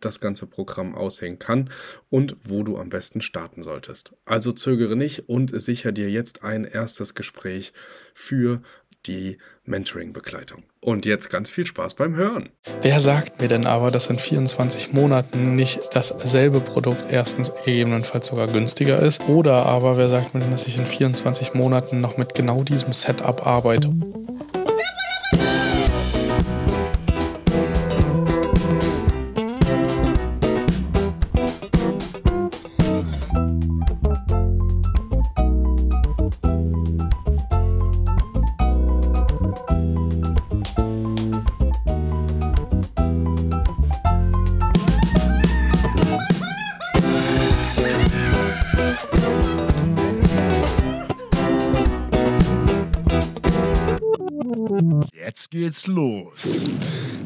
das ganze Programm aussehen kann und wo du am besten starten solltest. Also zögere nicht und sicher dir jetzt ein erstes Gespräch für die Mentoring-Begleitung. Und jetzt ganz viel Spaß beim Hören. Wer sagt mir denn aber, dass in 24 Monaten nicht dasselbe Produkt erstens gegebenenfalls sogar günstiger ist? Oder aber wer sagt mir denn, dass ich in 24 Monaten noch mit genau diesem Setup arbeite? Geht's los.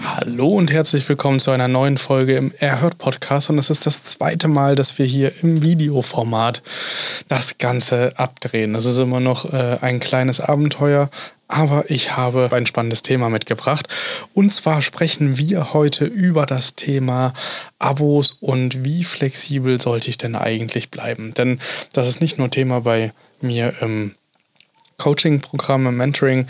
Hallo und herzlich willkommen zu einer neuen Folge im Erhört Podcast. Und es ist das zweite Mal, dass wir hier im Videoformat das Ganze abdrehen. Das ist immer noch äh, ein kleines Abenteuer, aber ich habe ein spannendes Thema mitgebracht. Und zwar sprechen wir heute über das Thema Abos und wie flexibel sollte ich denn eigentlich bleiben. Denn das ist nicht nur Thema bei mir im Coaching-Programme, Mentoring,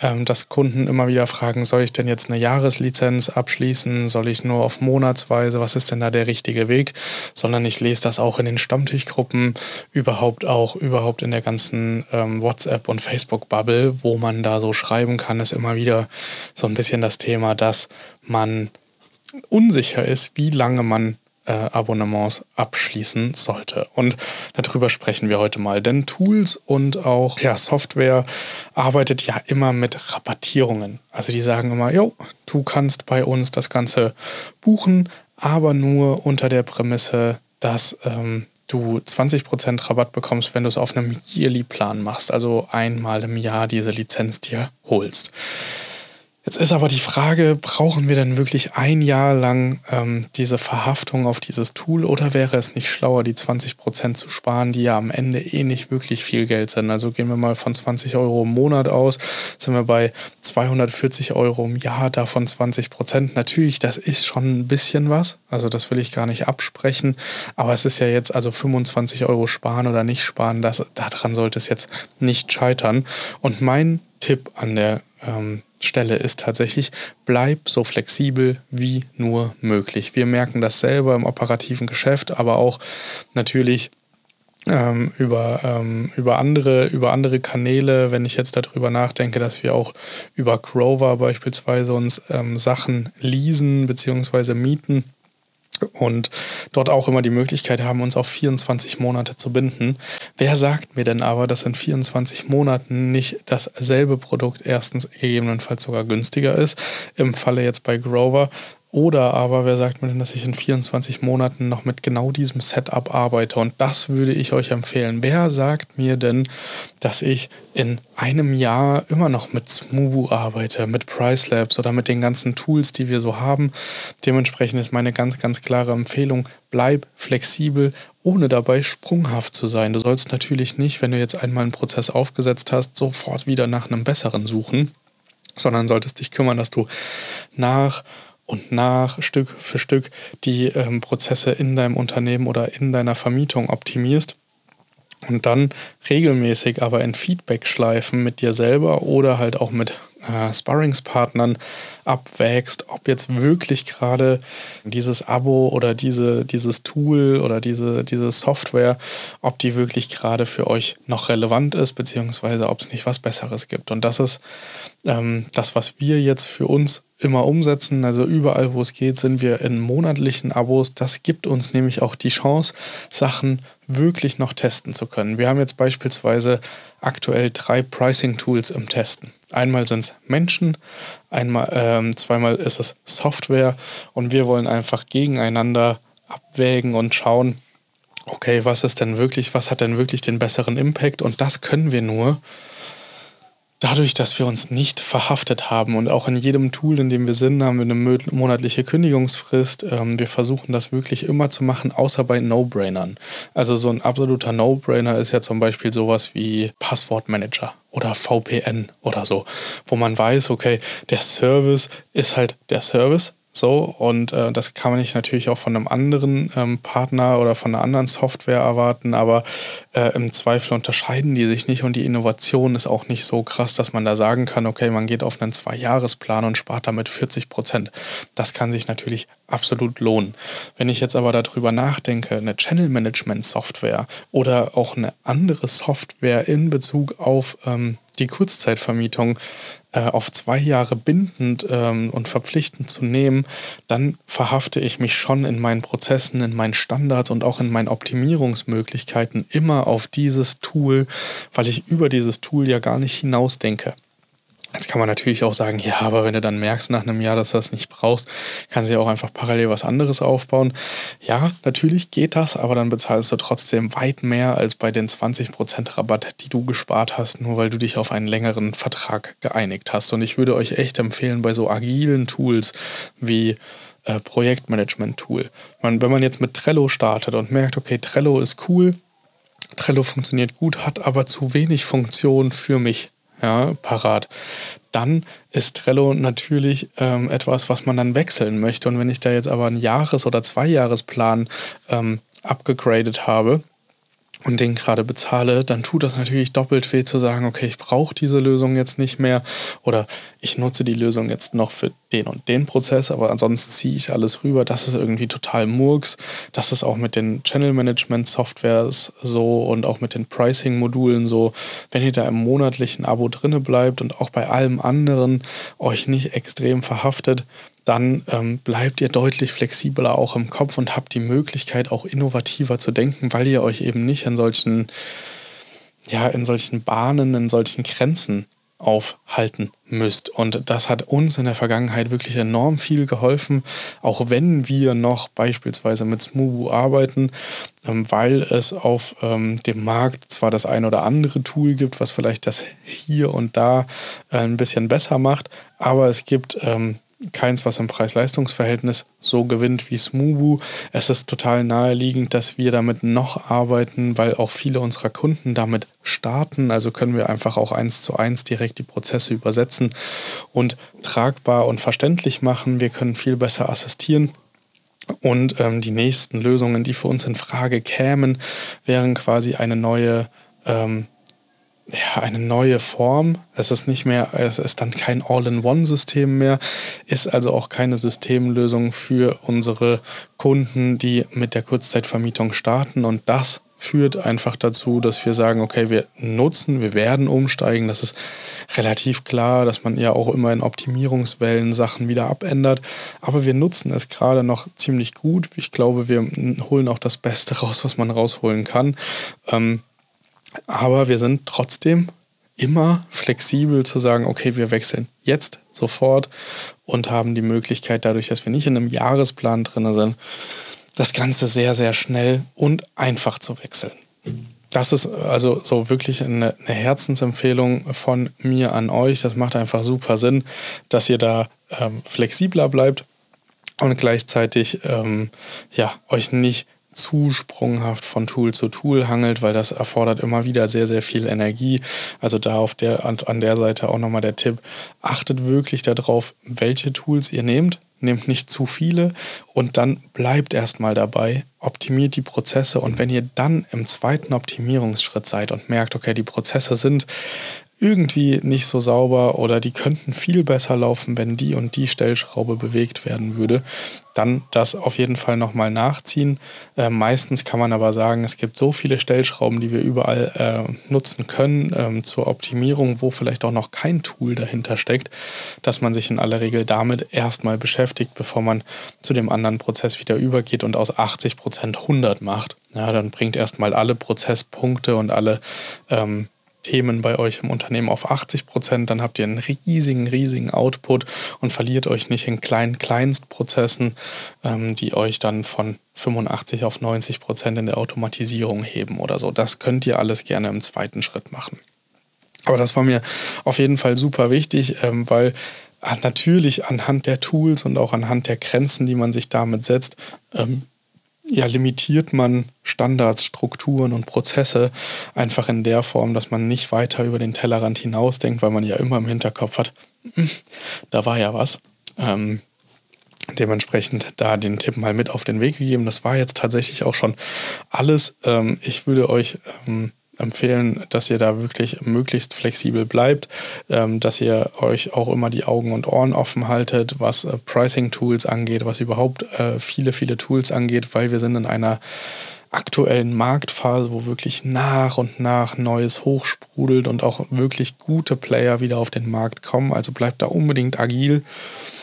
ähm, dass Kunden immer wieder fragen, soll ich denn jetzt eine Jahreslizenz abschließen? Soll ich nur auf Monatsweise? Was ist denn da der richtige Weg? Sondern ich lese das auch in den Stammtischgruppen, überhaupt auch, überhaupt in der ganzen ähm, WhatsApp- und Facebook-Bubble, wo man da so schreiben kann, ist immer wieder so ein bisschen das Thema, dass man unsicher ist, wie lange man äh, Abonnements abschließen sollte. Und darüber sprechen wir heute mal. Denn Tools und auch ja, Software arbeitet ja immer mit Rabattierungen. Also die sagen immer, jo, du kannst bei uns das Ganze buchen, aber nur unter der Prämisse, dass ähm, du 20% Rabatt bekommst, wenn du es auf einem Yearly-Plan machst, also einmal im Jahr diese Lizenz dir holst. Jetzt ist aber die Frage, brauchen wir denn wirklich ein Jahr lang ähm, diese Verhaftung auf dieses Tool oder wäre es nicht schlauer, die 20% zu sparen, die ja am Ende eh nicht wirklich viel Geld sind? Also gehen wir mal von 20 Euro im Monat aus, sind wir bei 240 Euro im Jahr, davon 20%. Natürlich, das ist schon ein bisschen was, also das will ich gar nicht absprechen, aber es ist ja jetzt also 25 Euro sparen oder nicht sparen, das, daran sollte es jetzt nicht scheitern. Und mein Tipp an der ähm, Stelle ist tatsächlich, bleib so flexibel wie nur möglich. Wir merken das selber im operativen Geschäft, aber auch natürlich ähm, über, ähm, über, andere, über andere Kanäle, wenn ich jetzt darüber nachdenke, dass wir auch über Grover beispielsweise uns ähm, Sachen leasen bzw. mieten und dort auch immer die Möglichkeit haben, uns auf 24 Monate zu binden. Wer sagt mir denn aber, dass in 24 Monaten nicht dasselbe Produkt erstens gegebenenfalls sogar günstiger ist? Im Falle jetzt bei Grover oder aber, wer sagt mir denn, dass ich in 24 Monaten noch mit genau diesem Setup arbeite? Und das würde ich euch empfehlen. Wer sagt mir denn, dass ich in einem Jahr immer noch mit Smubu arbeite, mit Pricelabs oder mit den ganzen Tools, die wir so haben? Dementsprechend ist meine ganz, ganz klare Empfehlung, bleib flexibel, ohne dabei sprunghaft zu sein. Du sollst natürlich nicht, wenn du jetzt einmal einen Prozess aufgesetzt hast, sofort wieder nach einem besseren suchen, sondern solltest dich kümmern, dass du nach und nach Stück für Stück die ähm, Prozesse in deinem Unternehmen oder in deiner Vermietung optimierst und dann regelmäßig aber in Feedback-Schleifen mit dir selber oder halt auch mit äh, Sparringspartnern abwägst, ob jetzt wirklich gerade dieses Abo oder diese, dieses Tool oder diese, diese Software, ob die wirklich gerade für euch noch relevant ist, beziehungsweise ob es nicht was Besseres gibt. Und das ist ähm, das, was wir jetzt für uns immer umsetzen. Also überall, wo es geht, sind wir in monatlichen Abos. Das gibt uns nämlich auch die Chance, Sachen wirklich noch testen zu können. Wir haben jetzt beispielsweise aktuell drei Pricing-Tools im Testen. Einmal sind es Menschen, einmal, ähm, zweimal ist es Software und wir wollen einfach gegeneinander abwägen und schauen, okay, was ist denn wirklich, was hat denn wirklich den besseren Impact? Und das können wir nur, dadurch, dass wir uns nicht verhaftet haben und auch in jedem Tool, in dem wir sind, haben wir eine monatliche Kündigungsfrist. Ähm, wir versuchen das wirklich immer zu machen, außer bei No-Brainern. Also so ein absoluter No-Brainer ist ja zum Beispiel sowas wie Passwortmanager oder VPN oder so, wo man weiß, okay, der Service ist halt der Service, so, und äh, das kann man nicht natürlich auch von einem anderen ähm, Partner oder von einer anderen Software erwarten, aber äh, im Zweifel unterscheiden die sich nicht und die Innovation ist auch nicht so krass, dass man da sagen kann, okay, man geht auf einen Zwei-Jahres-Plan und spart damit 40 Prozent. Das kann sich natürlich absolut lohnen. Wenn ich jetzt aber darüber nachdenke, eine Channel-Management-Software oder auch eine andere Software in Bezug auf ähm, die Kurzzeitvermietung äh, auf zwei Jahre bindend ähm, und verpflichtend zu nehmen, dann verhafte ich mich schon in meinen Prozessen, in meinen Standards und auch in meinen Optimierungsmöglichkeiten immer auf dieses Tool, weil ich über dieses Tool ja gar nicht hinausdenke. Jetzt kann man natürlich auch sagen, ja, aber wenn du dann merkst nach einem Jahr, dass du das nicht brauchst, kannst du ja auch einfach parallel was anderes aufbauen. Ja, natürlich geht das, aber dann bezahlst du trotzdem weit mehr als bei den 20% Rabatt, die du gespart hast, nur weil du dich auf einen längeren Vertrag geeinigt hast. Und ich würde euch echt empfehlen, bei so agilen Tools wie äh, Projektmanagement-Tool, man, wenn man jetzt mit Trello startet und merkt, okay, Trello ist cool, Trello funktioniert gut, hat aber zu wenig Funktion für mich ja, parat. Dann ist Trello natürlich ähm, etwas, was man dann wechseln möchte. Und wenn ich da jetzt aber einen Jahres- oder Zweijahresplan ähm, abgegradet habe, und den gerade bezahle, dann tut das natürlich doppelt weh zu sagen, okay, ich brauche diese Lösung jetzt nicht mehr oder ich nutze die Lösung jetzt noch für den und den Prozess, aber ansonsten ziehe ich alles rüber. Das ist irgendwie total Murks. Das ist auch mit den Channel Management Softwares so und auch mit den Pricing Modulen so. Wenn ihr da im monatlichen Abo drinne bleibt und auch bei allem anderen euch nicht extrem verhaftet, dann ähm, bleibt ihr deutlich flexibler auch im Kopf und habt die Möglichkeit, auch innovativer zu denken, weil ihr euch eben nicht in solchen, ja, in solchen Bahnen, in solchen Grenzen aufhalten müsst. Und das hat uns in der Vergangenheit wirklich enorm viel geholfen, auch wenn wir noch beispielsweise mit Smubu arbeiten, ähm, weil es auf ähm, dem Markt zwar das ein oder andere Tool gibt, was vielleicht das hier und da äh, ein bisschen besser macht, aber es gibt ähm, keins, was im Preis-Leistungs-Verhältnis so gewinnt wie Smubu. Es ist total naheliegend, dass wir damit noch arbeiten, weil auch viele unserer Kunden damit starten. Also können wir einfach auch eins zu eins direkt die Prozesse übersetzen und tragbar und verständlich machen. Wir können viel besser assistieren. Und ähm, die nächsten Lösungen, die für uns in Frage kämen, wären quasi eine neue ähm, ja, eine neue Form. Es ist nicht mehr, es ist dann kein All-in-One-System mehr, ist also auch keine Systemlösung für unsere Kunden, die mit der Kurzzeitvermietung starten. Und das führt einfach dazu, dass wir sagen, okay, wir nutzen, wir werden umsteigen. Das ist relativ klar, dass man ja auch immer in Optimierungswellen Sachen wieder abändert. Aber wir nutzen es gerade noch ziemlich gut. Ich glaube, wir holen auch das Beste raus, was man rausholen kann. Ähm, aber wir sind trotzdem immer flexibel zu sagen, okay, wir wechseln jetzt sofort und haben die Möglichkeit, dadurch, dass wir nicht in einem Jahresplan drin sind, das Ganze sehr, sehr schnell und einfach zu wechseln. Das ist also so wirklich eine, eine Herzensempfehlung von mir an euch. Das macht einfach super Sinn, dass ihr da ähm, flexibler bleibt und gleichzeitig ähm, ja, euch nicht zu sprunghaft von Tool zu Tool hangelt, weil das erfordert immer wieder sehr, sehr viel Energie. Also da auf der, an, der Seite auch nochmal der Tipp, achtet wirklich darauf, welche Tools ihr nehmt. Nehmt nicht zu viele und dann bleibt erstmal dabei, optimiert die Prozesse und wenn ihr dann im zweiten Optimierungsschritt seid und merkt, okay, die Prozesse sind irgendwie nicht so sauber oder die könnten viel besser laufen, wenn die und die Stellschraube bewegt werden würde, dann das auf jeden Fall nochmal nachziehen. Äh, meistens kann man aber sagen, es gibt so viele Stellschrauben, die wir überall äh, nutzen können ähm, zur Optimierung, wo vielleicht auch noch kein Tool dahinter steckt, dass man sich in aller Regel damit erstmal beschäftigt, bevor man zu dem anderen Prozess wieder übergeht und aus 80 Prozent 100 macht. Ja, dann bringt erstmal alle Prozesspunkte und alle ähm, Themen bei euch im Unternehmen auf 80 Prozent, dann habt ihr einen riesigen, riesigen Output und verliert euch nicht in kleinen Kleinstprozessen, ähm, die euch dann von 85 auf 90 Prozent in der Automatisierung heben oder so. Das könnt ihr alles gerne im zweiten Schritt machen. Aber das war mir auf jeden Fall super wichtig, ähm, weil natürlich anhand der Tools und auch anhand der Grenzen, die man sich damit setzt, ähm, ja, limitiert man Standards, Strukturen und Prozesse einfach in der Form, dass man nicht weiter über den Tellerrand hinausdenkt, weil man ja immer im Hinterkopf hat, hm, da war ja was. Ähm, dementsprechend da den Tipp mal mit auf den Weg gegeben. Das war jetzt tatsächlich auch schon alles. Ähm, ich würde euch ähm, empfehlen, dass ihr da wirklich möglichst flexibel bleibt, ähm, dass ihr euch auch immer die Augen und Ohren offen haltet, was äh, Pricing-Tools angeht, was überhaupt äh, viele, viele Tools angeht, weil wir sind in einer aktuellen Marktphase, wo wirklich nach und nach Neues hochsprudelt und auch wirklich gute Player wieder auf den Markt kommen. Also bleibt da unbedingt agil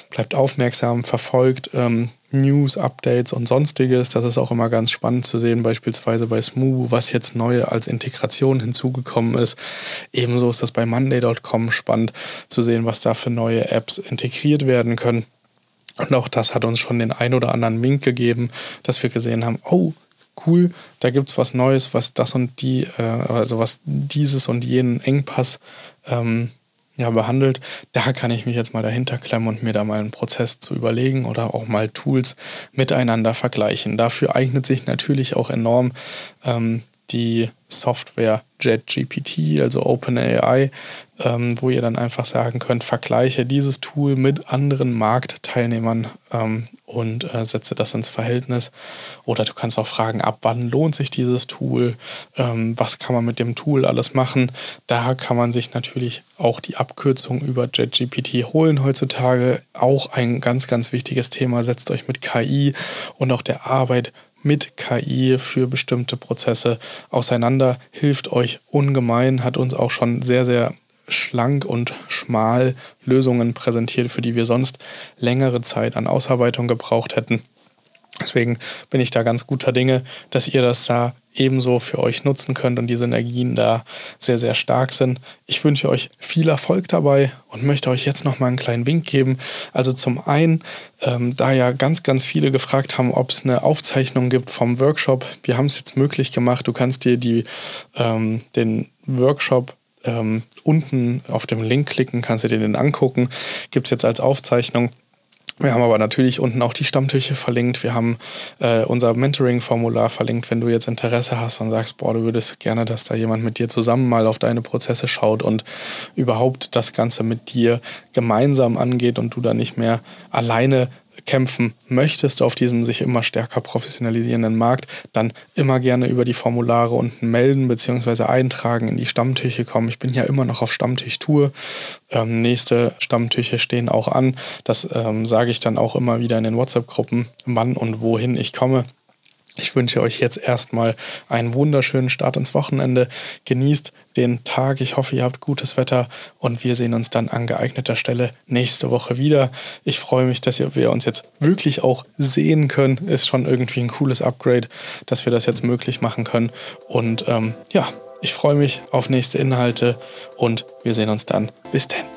bleibt aufmerksam, verfolgt ähm, News, Updates und sonstiges. Das ist auch immer ganz spannend zu sehen, beispielsweise bei Smooth, was jetzt neu als Integration hinzugekommen ist. Ebenso ist das bei Monday.com spannend zu sehen, was da für neue Apps integriert werden können. Und auch das hat uns schon den ein oder anderen Wink gegeben, dass wir gesehen haben, oh, cool, da gibt es was Neues, was das und die, äh, also was dieses und jenen Engpass ähm, ja, behandelt. Da kann ich mich jetzt mal dahinter klemmen und mir da mal einen Prozess zu überlegen oder auch mal Tools miteinander vergleichen. Dafür eignet sich natürlich auch enorm ähm, die Software JetGPT, also OpenAI, ähm, wo ihr dann einfach sagen könnt, vergleiche dieses Tool mit anderen Marktteilnehmern ähm, und äh, setze das ins Verhältnis. Oder du kannst auch fragen, ab wann lohnt sich dieses Tool, ähm, was kann man mit dem Tool alles machen. Da kann man sich natürlich auch die Abkürzung über JetGPT holen heutzutage. Auch ein ganz, ganz wichtiges Thema, setzt euch mit KI und auch der Arbeit mit KI für bestimmte Prozesse auseinander, hilft euch ungemein, hat uns auch schon sehr, sehr schlank und schmal Lösungen präsentiert, für die wir sonst längere Zeit an Ausarbeitung gebraucht hätten. Deswegen bin ich da ganz guter Dinge, dass ihr das da ebenso für euch nutzen könnt und die Synergien da sehr, sehr stark sind. Ich wünsche euch viel Erfolg dabei und möchte euch jetzt noch mal einen kleinen Wink geben. Also zum einen, ähm, da ja ganz, ganz viele gefragt haben, ob es eine Aufzeichnung gibt vom Workshop. Wir haben es jetzt möglich gemacht. Du kannst dir die, ähm, den Workshop ähm, unten auf dem Link klicken, kannst du dir den angucken. Gibt es jetzt als Aufzeichnung. Wir haben aber natürlich unten auch die Stammtische verlinkt. Wir haben äh, unser Mentoring-Formular verlinkt. Wenn du jetzt Interesse hast und sagst, boah, du würdest gerne, dass da jemand mit dir zusammen mal auf deine Prozesse schaut und überhaupt das Ganze mit dir gemeinsam angeht und du da nicht mehr alleine kämpfen möchtest auf diesem sich immer stärker professionalisierenden Markt, dann immer gerne über die Formulare unten melden bzw. eintragen, in die Stammtüche kommen. Ich bin ja immer noch auf Stammtischtour. Ähm, nächste Stammtüche stehen auch an. Das ähm, sage ich dann auch immer wieder in den WhatsApp-Gruppen, wann und wohin ich komme. Ich wünsche euch jetzt erstmal einen wunderschönen Start ins Wochenende. Genießt den Tag. Ich hoffe, ihr habt gutes Wetter und wir sehen uns dann an geeigneter Stelle nächste Woche wieder. Ich freue mich, dass wir uns jetzt wirklich auch sehen können. Ist schon irgendwie ein cooles Upgrade, dass wir das jetzt möglich machen können. Und ähm, ja, ich freue mich auf nächste Inhalte und wir sehen uns dann. Bis dann.